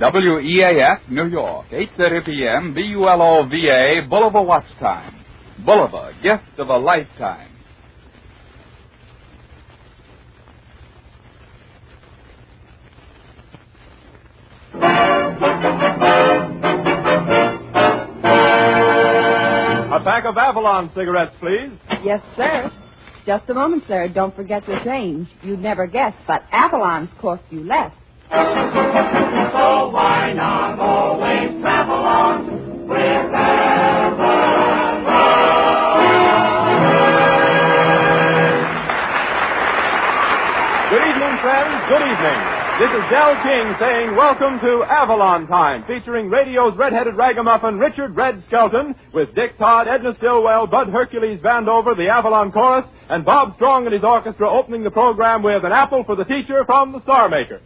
WEAF, New York, 8.30 p.m., B-U-L-O-V-A, Bulova Watch Time. Bulova, gift of a lifetime. A pack of Avalon cigarettes, please. Yes, sir. Just a moment, sir. Don't forget the change. You'd never guess, but Avalon's cost you less. So why not always travel on with Good evening, friends. Good evening. This is Del King saying welcome to Avalon Time, featuring radio's red-headed ragamuffin Richard Red Skelton with Dick Todd, Edna Stillwell, Bud Hercules Vandover, the Avalon Chorus, and Bob Strong and his orchestra opening the program with an apple for the teacher from the Star Maker.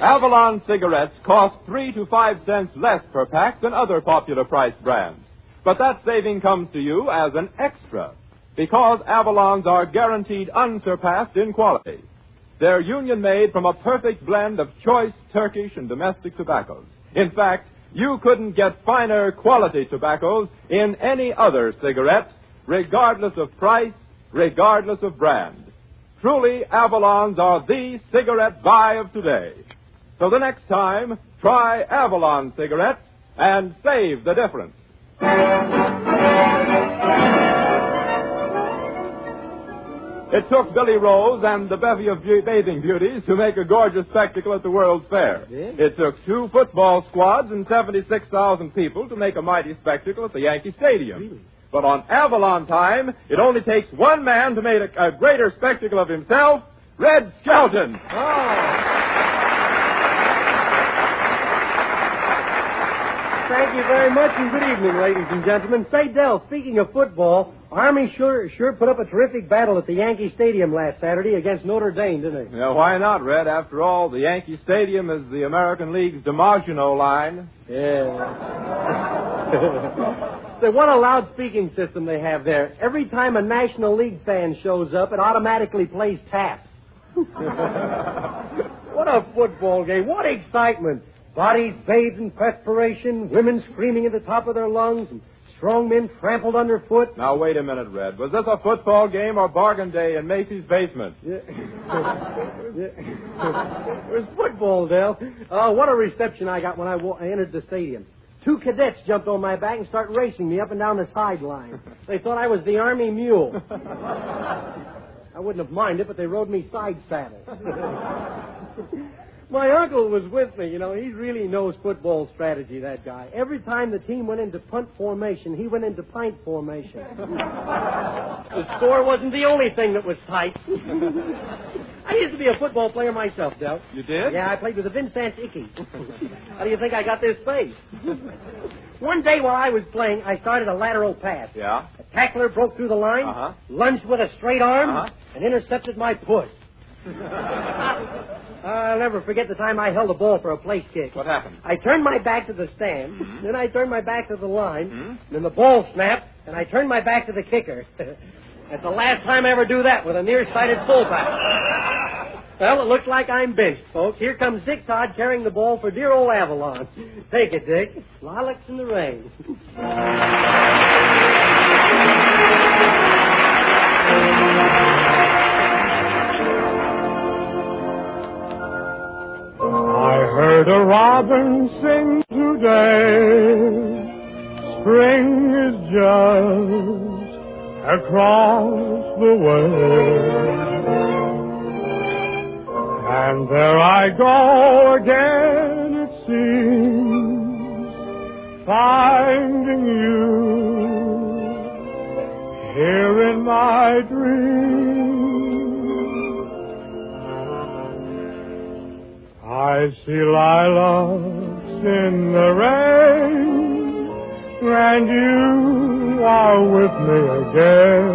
Avalon cigarettes cost three to five cents less per pack than other popular price brands. But that saving comes to you as an extra because Avalons are guaranteed unsurpassed in quality. They're union made from a perfect blend of choice Turkish and domestic tobaccos. In fact, you couldn't get finer quality tobaccos in any other cigarette, regardless of price, regardless of brand. Truly, Avalons are the cigarette buy of today. So the next time, try Avalon cigarettes and save the difference. It took Billy Rose and the bevy of bathing beauties to make a gorgeous spectacle at the World's Fair. It took two football squads and 76,000 people to make a mighty spectacle at the Yankee Stadium. But on Avalon time, it only takes one man to make a, a greater spectacle of himself, Red Skelton. Ah. Thank you very much, and good evening, ladies and gentlemen. Say, Del, speaking of football, Army sure sure put up a terrific battle at the Yankee Stadium last Saturday against Notre Dame, didn't they? Yeah, why not, Red? After all, the Yankee Stadium is the American League's DiMaggio line. Yeah. Say, what a loud speaking system they have there. Every time a National League fan shows up, it automatically plays taps. what a football game. What excitement. Bodies bathed in perspiration, women screaming at the top of their lungs, and strong men trampled underfoot. Now, wait a minute, Red. Was this a football game or bargain day in Macy's basement? Yeah. Yeah. it was football, Del. Uh, what a reception I got when I, wa- I entered the stadium. Two cadets jumped on my back and started racing me up and down the sideline. They thought I was the Army mule. I wouldn't have minded, but they rode me side saddle. My uncle was with me. You know, he really knows football strategy, that guy. Every time the team went into punt formation, he went into pint formation. the score wasn't the only thing that was tight. I used to be a football player myself, Del. You did? Yeah, I played with the Vincent Icky. How do you think I got this face? One day while I was playing, I started a lateral pass. Yeah. A tackler broke through the line, Uh-huh. lunged with a straight arm, Uh-huh. and intercepted my puss. I'll never forget the time I held the ball for a place kick. What happened? I turned my back to the stand, then I turned my back to the line, Mhm. then the ball snapped, and I turned my back to the kicker. That's the last time I ever do that with a nearsighted fullback. well, it looks like I'm benched, folks. Here comes Dick Todd carrying the ball for dear old Avalon. Take it, Dick. Lilacs in the rain. robin sing today. Spring is just across the way. And there I go again, it seems, finding you here in my dreams. I see lilacs in the rain, and you are with me again.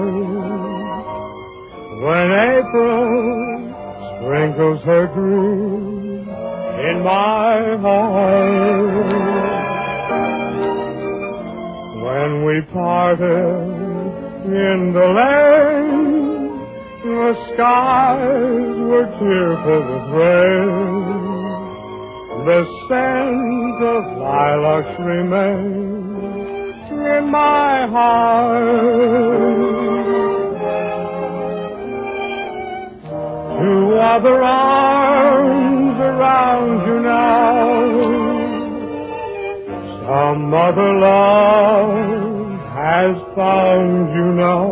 When April sprinkles her green in my heart. When we parted in the lane, the skies were tearful with rain. The scent of lilacs remains in my heart. Two other arms around you now. Some other love has found you now.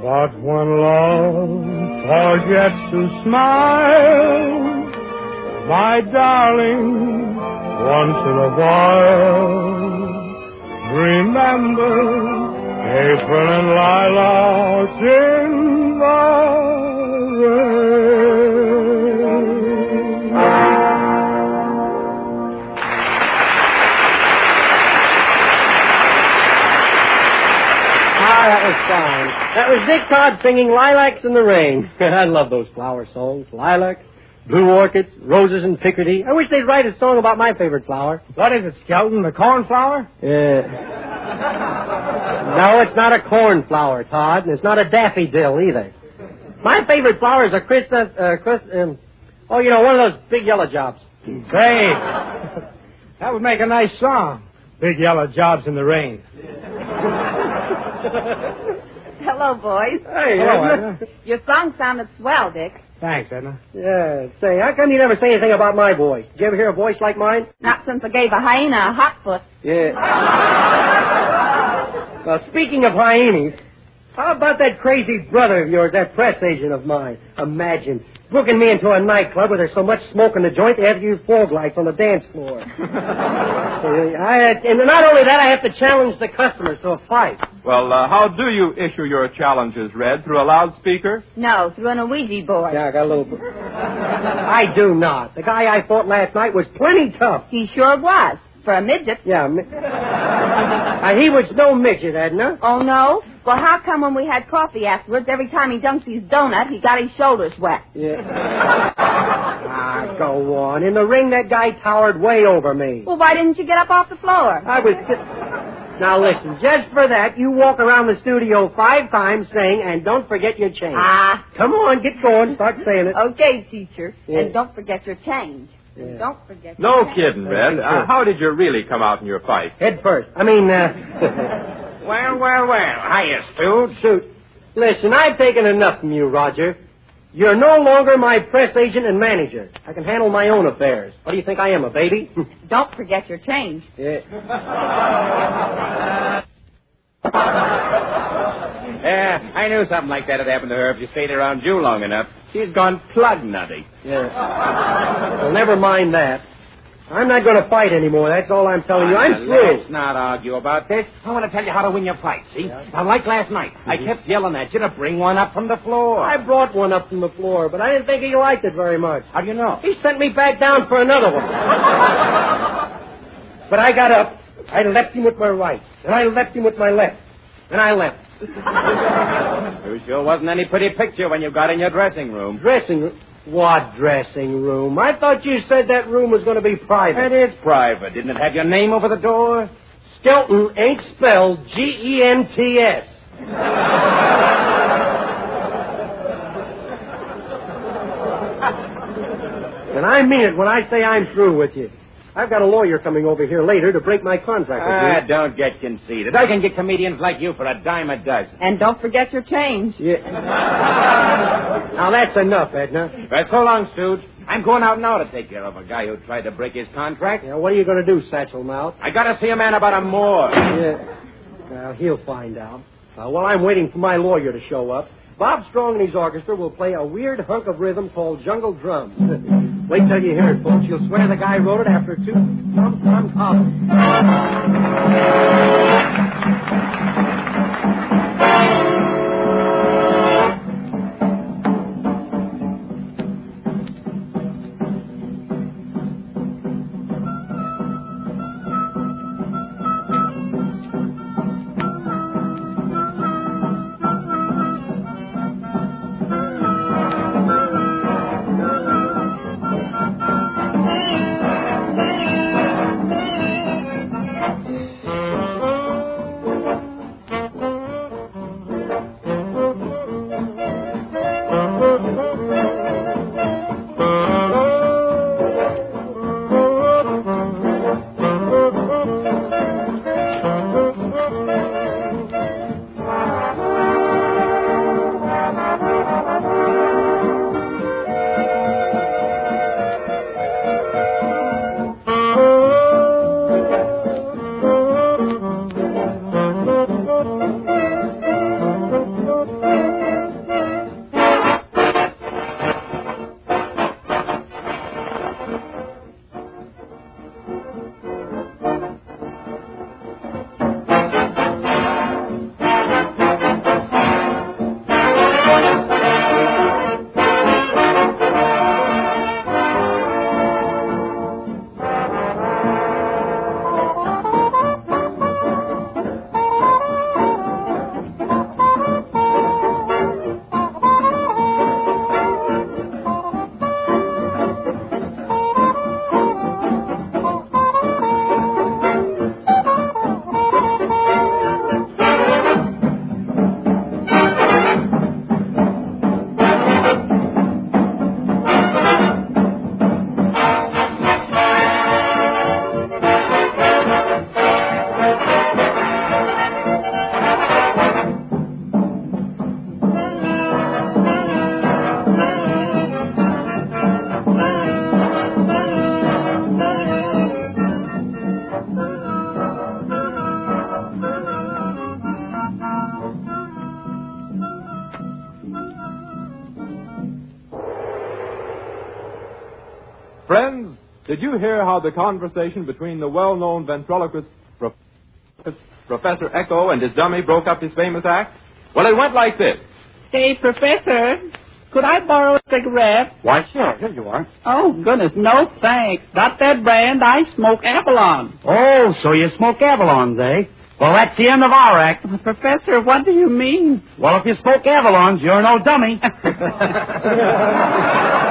But when love forgets to smile, my darling, once in a while, remember April and lilacs Dick Todd singing Lilacs in the Rain. I love those flower songs. Lilacs, blue orchids, roses and Picardy. I wish they'd write a song about my favorite flower. What is it, Skelton? The cornflower? Yeah. no, it's not a cornflower, Todd, and it's not a daffodil either. My favorite flower is a Christmas, uh, Chris, um, oh, you know, one of those big yellow jobs. Say, that would make a nice song. Big yellow jobs in the rain. Hello, boys. Hey, Hello, Edna. Your song sounded swell, Dick. Thanks, Edna. Yeah, say, how come you never say anything about my voice? Did you ever hear a voice like mine? Not since I gave a hyena a hot foot. Yeah. well, speaking of hyenas, how about that crazy brother of yours, that press agent of mine? Imagine booking me into a nightclub where there's so much smoke in the joint they have to use fog lights on the dance floor. I and not only that, I have to challenge the customers to a fight. Well, uh, how do you issue your challenges, Red? Through a loudspeaker? No, through an Ouija board. Yeah, I got a little. I do not. The guy I fought last night was plenty tough. He sure was. For a midget. Yeah, mi- uh, he was no midget, Edna. Oh, no? Well, how come when we had coffee afterwards, every time he dunked his donut, he got his shoulders wet? Yeah. ah, go on. In the ring, that guy towered way over me. Well, why didn't you get up off the floor? I was. Now listen, just for that, you walk around the studio five times saying, "And don't forget your change." Ah. Come on, get going. Start saying it. Okay, teacher. Yeah. And don't forget your change. Yeah. Don't forget No your kidding, Red. Uh, how did you really come out in your fight? Head first. I mean, uh. Well, well, well. Hiya, Stu. Shoot. Listen, I've taken enough from you, Roger. You're no longer my press agent and manager. I can handle my own affairs. What do you think I am, a baby? Don't forget your change. yeah. Yeah, I knew something like that would happen to her if you stayed around you long enough. She's gone plug nutty. Yeah. Well, never mind that. I'm not going to fight anymore. That's all I'm telling you. I'm Now, through. Let's not argue about this. I want to tell you how to win your fight, see? Now, like last night, I mm-hmm. kept yelling at you to bring one up from the floor. I brought one up from the floor, but I didn't think he liked it very much. How do you know? He sent me back down for another one. but I got up. I left him with my right, and I left him with my left, and I left. You sure wasn't any pretty picture when you got in your dressing room. Dressing room? What dressing room? I thought you said that room was going to be private. It is private. Didn't it have your name over the door? Skelton ain't spelled G E N T S. And I mean it when I say I'm through with you. I've got a lawyer coming over here later to break my contract Ah, with don't get conceited. I can get comedians like you for a dime a dozen. And don't forget your change. Yeah. now that's enough, Edna. Right, so long, Stooge. I'm going out now to take care of a guy who tried to break his contract. Now, what are you going to do, Satchel Mouth? I gotta see a man about a Moor. Yeah. Well, he'll find out. Uh, while I'm waiting for my lawyer to show up, Bob Strong and his orchestra will play a weird hunk of rhythm called Jungle Drums. Wait till you hear it, folks. You'll swear the guy wrote it after two. You hear how the conversation between the well-known ventriloquist Prof- Echo and his dummy broke up his famous act? Well, it went like this. Hey, Professor, could I borrow a cigarette? Why, sure. Here you are. Oh, goodness, no thanks. Not that brand. I smoke Avalon. Oh, so you smoke Avalons, eh? Well, that's the end of our act. Professor, what do you mean? Well, if you smoke Avalons, you're no dummy.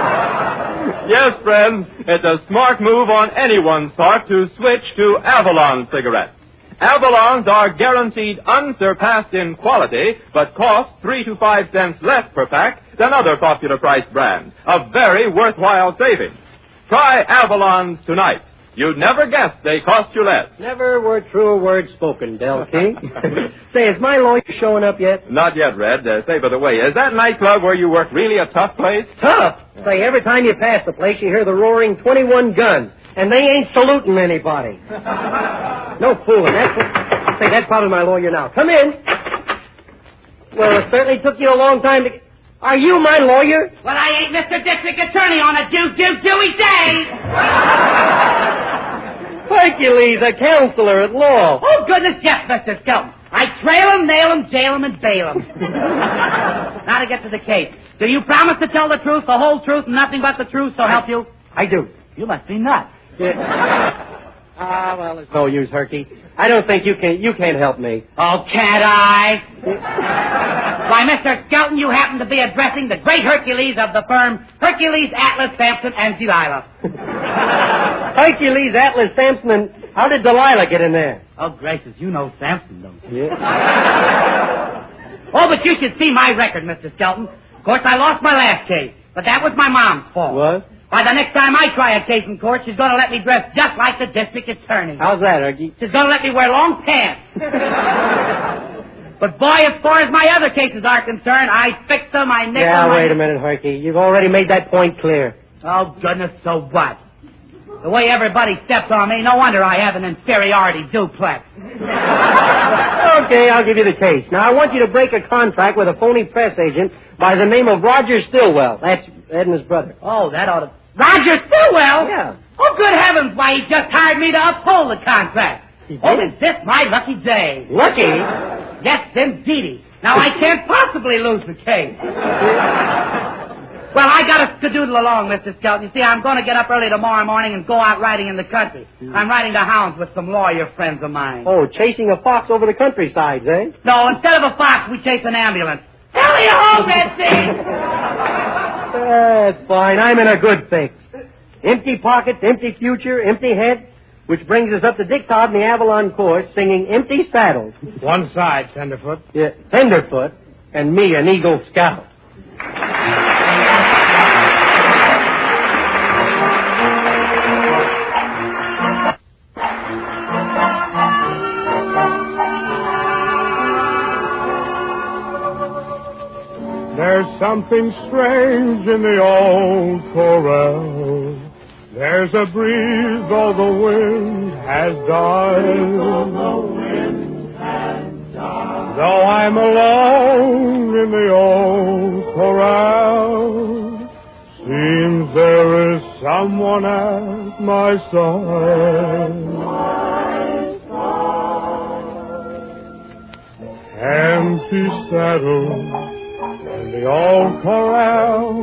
Yes, friends, it's a smart move on anyone's part to switch to Avalon cigarettes. Avalons are guaranteed unsurpassed in quality, but cost three to five cents less per pack than other popular price brands. A very worthwhile saving. Try Avalons tonight. You'd never guess they cost you less. Never were truer words spoken, Del King. Say, is my lawyer showing up yet? Not yet, Red. Uh, say, by the way, is that nightclub where you work really a tough place? Tough. Say, every time you pass the place, you hear the roaring 21 guns, and they ain't saluting anybody. no fooling. That's what... Say, that's probably my lawyer now. Come in. Well, it certainly took you a long time to. Are you my lawyer? Well, I ain't Mr. District Attorney on a do do doey day. Hercules, a counselor at law. Oh, goodness, yes, Mr. Skelton. I trail him, nail him, jail him, and bail him. now to get to the case. Do you promise to tell the truth, the whole truth, and nothing but the truth, so help you? I do. You must be nuts. Ah, well, it's no use, Herky. I don't think you can. You can't help me. Oh, can't I? Why, Mr. Skelton, you happen to be addressing the great Hercules of the firm Hercules, Atlas, Samson, and Delilah. Hercules, Atlas, Samson, and how did Delilah get in there? Oh, gracious, you know Samson, don't you? Yeah. Oh, but you should see my record, Mr. Skelton. Of course, I lost my last case, but that was my mom's fault. What? Why, the next time I try a case in court, she's going to let me dress just like the district attorney. How's that, Herky? She's going to let me wear long pants. but boy, as far as my other cases are concerned, I fix them, I nickel Yeah, my- wait a minute, Herky. You've already made that point clear. Oh, goodness, so what? The way everybody steps on me, no wonder I have an inferiority duplex. Okay, I'll give you the case. Now, I want you to break a contract with a phony press agent by the name of Roger Stillwell. That's Edna's brother. Oh, that ought to... Roger Stillwell? Yeah. Oh, good heavens, why, he just hired me to uphold the contract. He did? Oh, is this my lucky day? Lucky? Yes, indeedy. Now, I can't possibly lose the case. Well, I got to skedoodle along, Mr. Skelton. You see, I'm going to get up early tomorrow morning and go out riding in the country. I'm riding to hounds with some lawyer friends of mine. Oh, chasing a fox over the countryside, eh? No, instead of a fox, we chase an ambulance. Hurry home, Betsy! That's fine. I'm in a good fix. Empty pockets, empty future, empty head. Which brings us up to Dick Todd and the Avalon Chorus singing Empty Saddles. One side, Tenderfoot. Yeah, Tenderfoot and me, an Eagle Scout. Something strange in the old corral. There's a breeze, though the wind has died. Though I'm alone in the old corral, seems there is someone at my side. Empty saddle the old corral.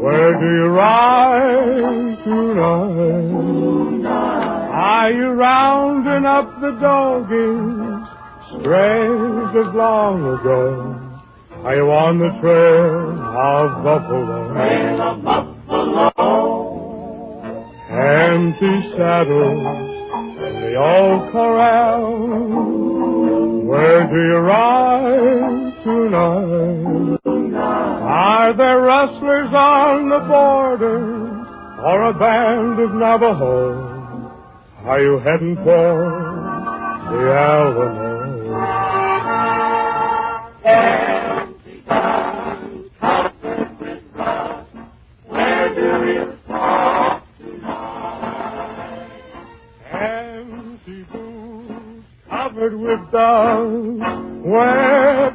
Where do you ride tonight? Are you rounding up the doggies, strays of long ago? Are you on the trail of buffalo? Empty saddles in the old corral. Where do you ride tonight? Are there rustlers on the border or a band of Navajo? Are you heading for the Alamo? Where do you stop tonight? Empty boots covered with dust. Where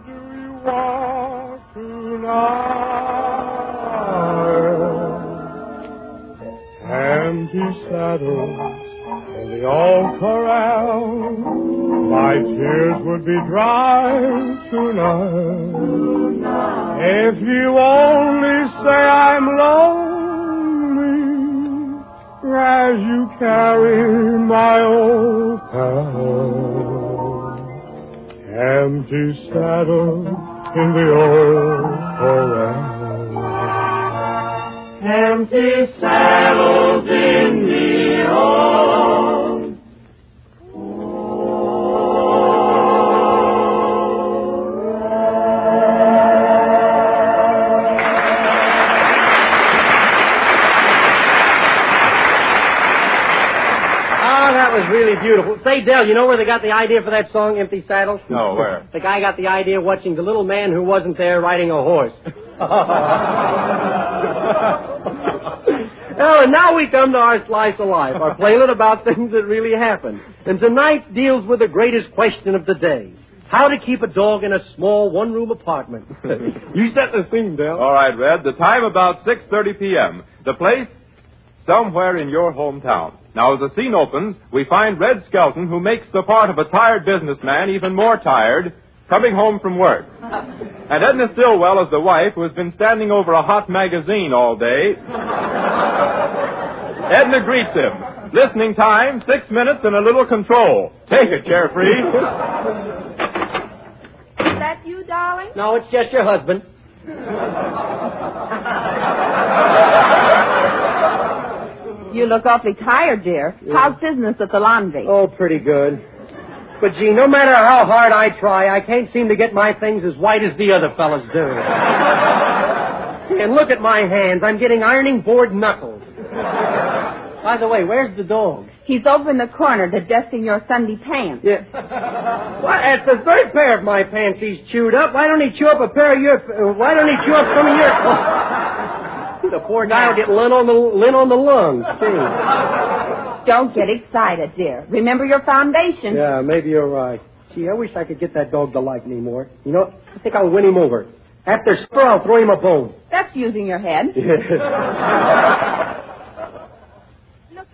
Empty saddles in the old corral. My tears would be dry tonight. If you only say I'm lonely as you carry my old pal. Empty saddle in the old Empty saddles in Ah, that was really beautiful. Say, Del, you know where they got the idea for that song, Empty Saddles? No, where? The guy got the idea watching the little man who wasn't there riding a horse. Well, oh, and now we come to our slice of life, our playlet about things that really happen. And tonight deals with the greatest question of the day. How to keep a dog in a small one-room apartment. you set the scene, Dale. All right, Red. The time about 6.30 p.m. The place? Somewhere in your hometown. Now, as the scene opens, we find Red Skelton, who makes the part of a tired businessman even more tired, coming home from work. And Edna Stillwell is the wife who has been standing over a hot magazine all day. Edna greets him. Listening time, six minutes and a little control. Take it, Carefree. Is that you, darling? No, it's just your husband. You look awfully tired, dear. How's business at the laundry? Oh, pretty good. But, gee, no matter how hard I try, I can't seem to get my things as white as the other fellas do. and look at my hands. I'm getting ironing board knuckles. By the way, where's the dog? He's over in the corner digesting your Sunday pants. Yeah. Why, it's the third pair of my pants he's chewed up. Why don't he chew up a pair of your... Why don't he chew up some of your... The poor guy will get lint on the, lint on the lungs, too. Don't get excited, dear. Remember your foundation. Yeah, maybe you're right. Gee, I wish I could get that dog to like me more. You know, I think I'll win him over. After supper, I'll throw him a bone. That's using your head.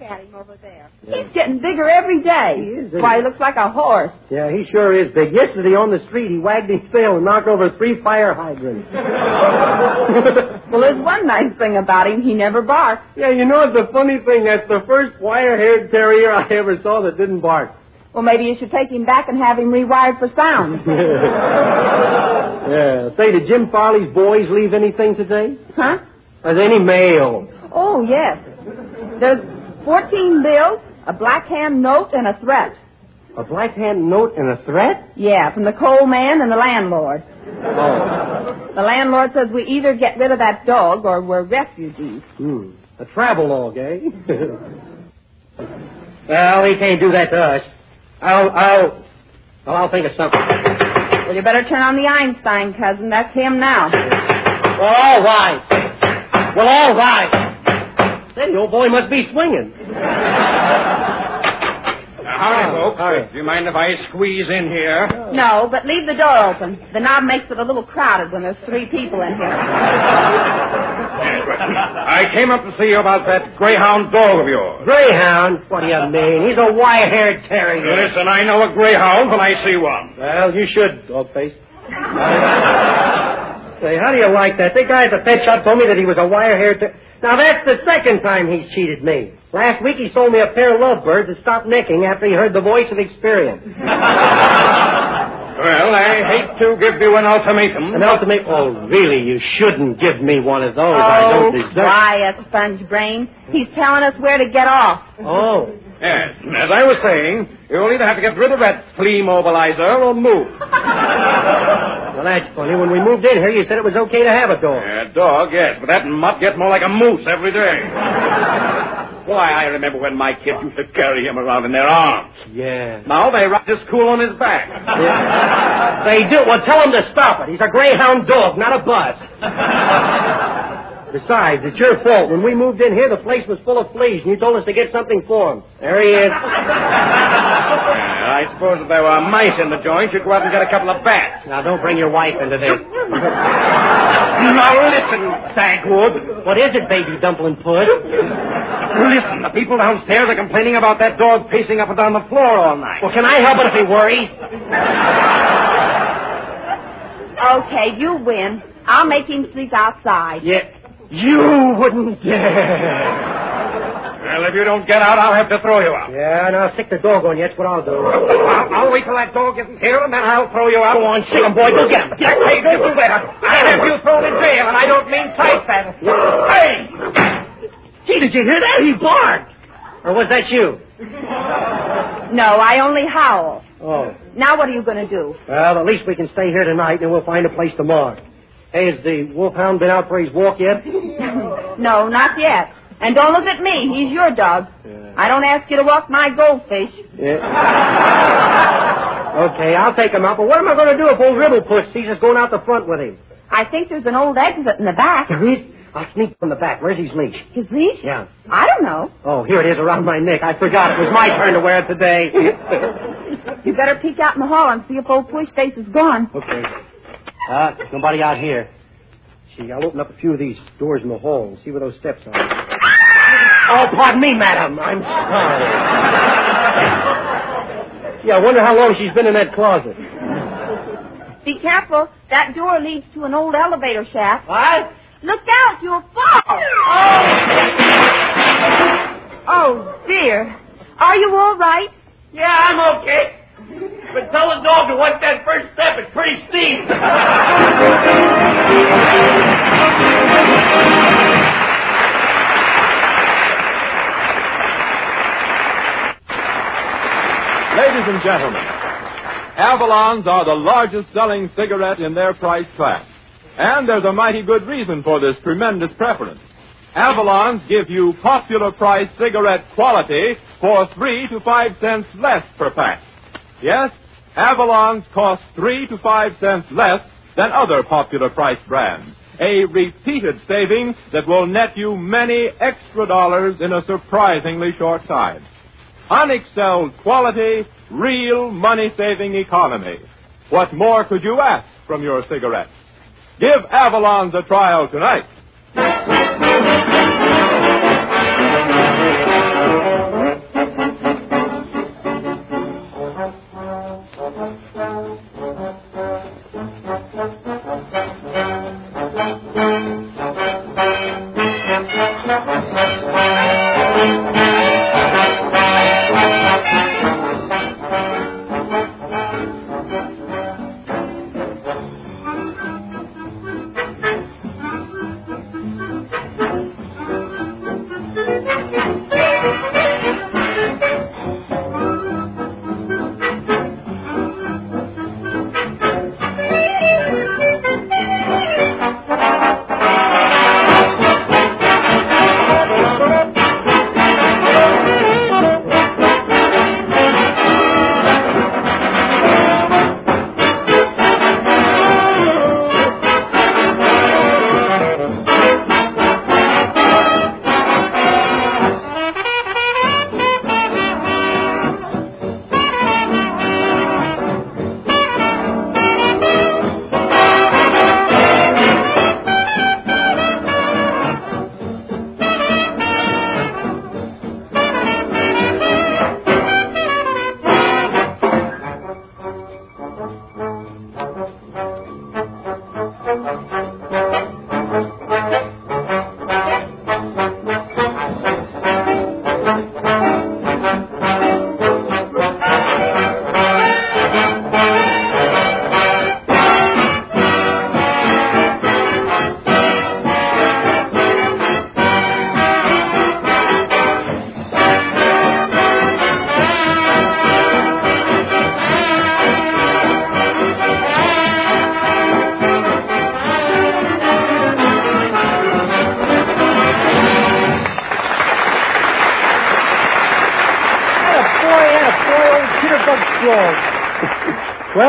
At him over there. He's getting bigger every day. He is, Why, he? looks like a horse. Yeah, he sure is big. Yesterday on the street, he wagged his tail and knocked over three fire hydrants. Well, there's one nice thing about him. He never barks. yeah, you know, the funny thing, that's the first wire-haired terrier I ever saw that didn't bark. Well, maybe you should take him back and have him rewired for sound. yeah. Say, did Jim Farley's boys leave anything today? huh? Has any mail? Oh, yes. There's 14 bills, a black hand note, and a threat. A black hand note and a threat? Yeah, from the coal man and the landlord. Oh. The landlord says we either get rid of that dog or we're refugees. Hmm. A travelogue, eh? well, he can't do that to us. I'll, I'll, well, I'll think of something. Well, you better turn on the Einstein, cousin. That's him now. Well, all right. Well, all right. Say, the old boy must be swinging. Howdy, oh, folks. howdy. Do you mind if I squeeze in here? No, but leave the door open. The knob makes it a little crowded when there's three people in here. I came up to see you about that greyhound dog of yours. Greyhound? What do you mean? He's a wire-haired terrier. Listen, I know a greyhound when I see one. Well, you should, dogface. Say, how do you like that? The guy at the pet shop told me that he was a wire-haired ter- Now, that's the second time he's cheated me. Last week he sold me a pair of lovebirds that stopped necking after he heard the voice of experience. Well, I hate to give you an ultimatum. An ultimatum? Oh, really, you shouldn't give me one of those. I oh, don't deserve... quiet, sponge brain. He's telling us where to get off. Oh. Yes, as I was saying, you'll either have to get rid of that flea mobilizer or move. Well, that's funny. When we moved in here, you said it was okay to have a dog. A dog, yes, but that mutt gets more like a moose every day. Why, I remember when my kids used to carry him around in their arms. Yeah. Now they ride his cool on his back. They do. Well, tell him to stop it. He's a greyhound dog, not a buzz. Besides, it's your fault. When we moved in here, the place was full of fleas, and you told us to get something for him. There he is. Yeah, I suppose if there were mice in the joint, you'd go out and get a couple of bats. Now, don't bring your wife into this. Now listen, Dagwood. What is it, baby dumpling puss? Listen, the people downstairs are complaining about that dog pacing up and down the floor all night. Well, can I help it if he worries? Okay, you win. I'll make him sleep outside. Yeah. You wouldn't dare. Well, if you don't get out, I'll have to throw you out. Yeah, and I'll stick the dog on you. That's what I'll do. I'll, I'll wait till that dog isn't here, and then I'll throw you out. Go on, sick him, boy. Go get him. Hey, don't do that. I'll have you thrown in jail, and I don't mean tight then. Hey! Gee, did you hear that? He barked. Or was that you? No, I only howl. Oh. Now what are you going to do? Well, at least we can stay here tonight, and we'll find a place tomorrow. Hey, has the wolfhound been out for his walk yet? No, not yet. And don't look at me. He's your dog. I don't ask you to walk my goldfish. Yeah. okay, I'll take him out. But what am I going to do if old Ribblepuss sees us going out the front with him? I think there's an old exit in the back. There is? I'll sneak from the back. Where's his leash? His leash? Yeah. I don't know. Oh, here it is around my neck. I forgot it was my turn to wear it today. You better peek out in the hall and see if old Push Face is gone. Okay. Uh, there's nobody out here. Gee, I'll open up a few of these doors in the hall and see where those steps are. Oh, pardon me, madam. I'm sorry. yeah, I wonder how long she's been in that closet. Be careful. That door leads to an old elevator shaft. What? Look out, you'll fall. Oh, dear. Are you all right? Yeah, I'm okay. But tell the dog to watch that first step. It's pretty steep. Ladies and gentlemen, Avalons are the largest selling cigarette in their price class. And there's a mighty good reason for this tremendous preference. Avalons give you popular price cigarette quality for three to five cents less per pack. Yes, Avalons cost three to five cents less than other popular price brands. A repeated saving that will net you many extra dollars in a surprisingly short time. Unexcelled quality, real money saving economy. What more could you ask from your cigarettes? Give Avalons a trial tonight.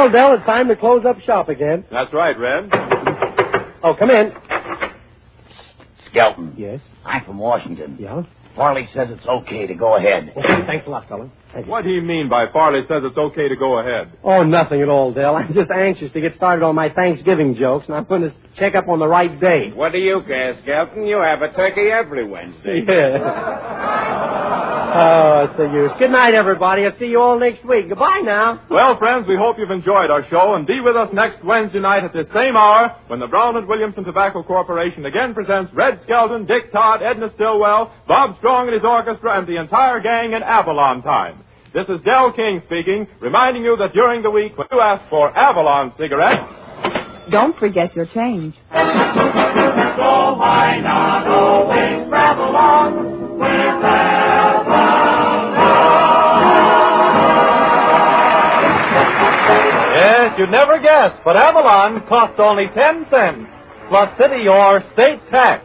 Well, Del, it's time to close up shop again. That's right, Red. Oh, come in. Skelton. Yes? I'm from Washington. Yeah? Farley says it's okay to go ahead. Well, thanks a lot, fella. Thank. What do you mean by Farley says it's okay to go ahead? Oh, nothing at all, Del. I'm just anxious to get started on my Thanksgiving jokes, and I'm going to check up on the right day. What do you care, Skelton? You have a turkey every Wednesday. Yeah. oh, it's the use. Good night, everybody. I'll see you all next week. Goodbye now. Well, friends, we hope you've enjoyed our show and be with us next Wednesday night at this same hour when the Brown and Williamson Tobacco Corporation again presents Red Skelton, Dick Todd, Edna Stillwell, Bob Strong and his orchestra, and the entire gang in Avalon time. This is Del King speaking, reminding you that during the week when you ask for Avalon cigarettes, Don't forget your change. So why not always travel on with you'd never guess, but Avalon costs only 10 cents, plus city or state tax.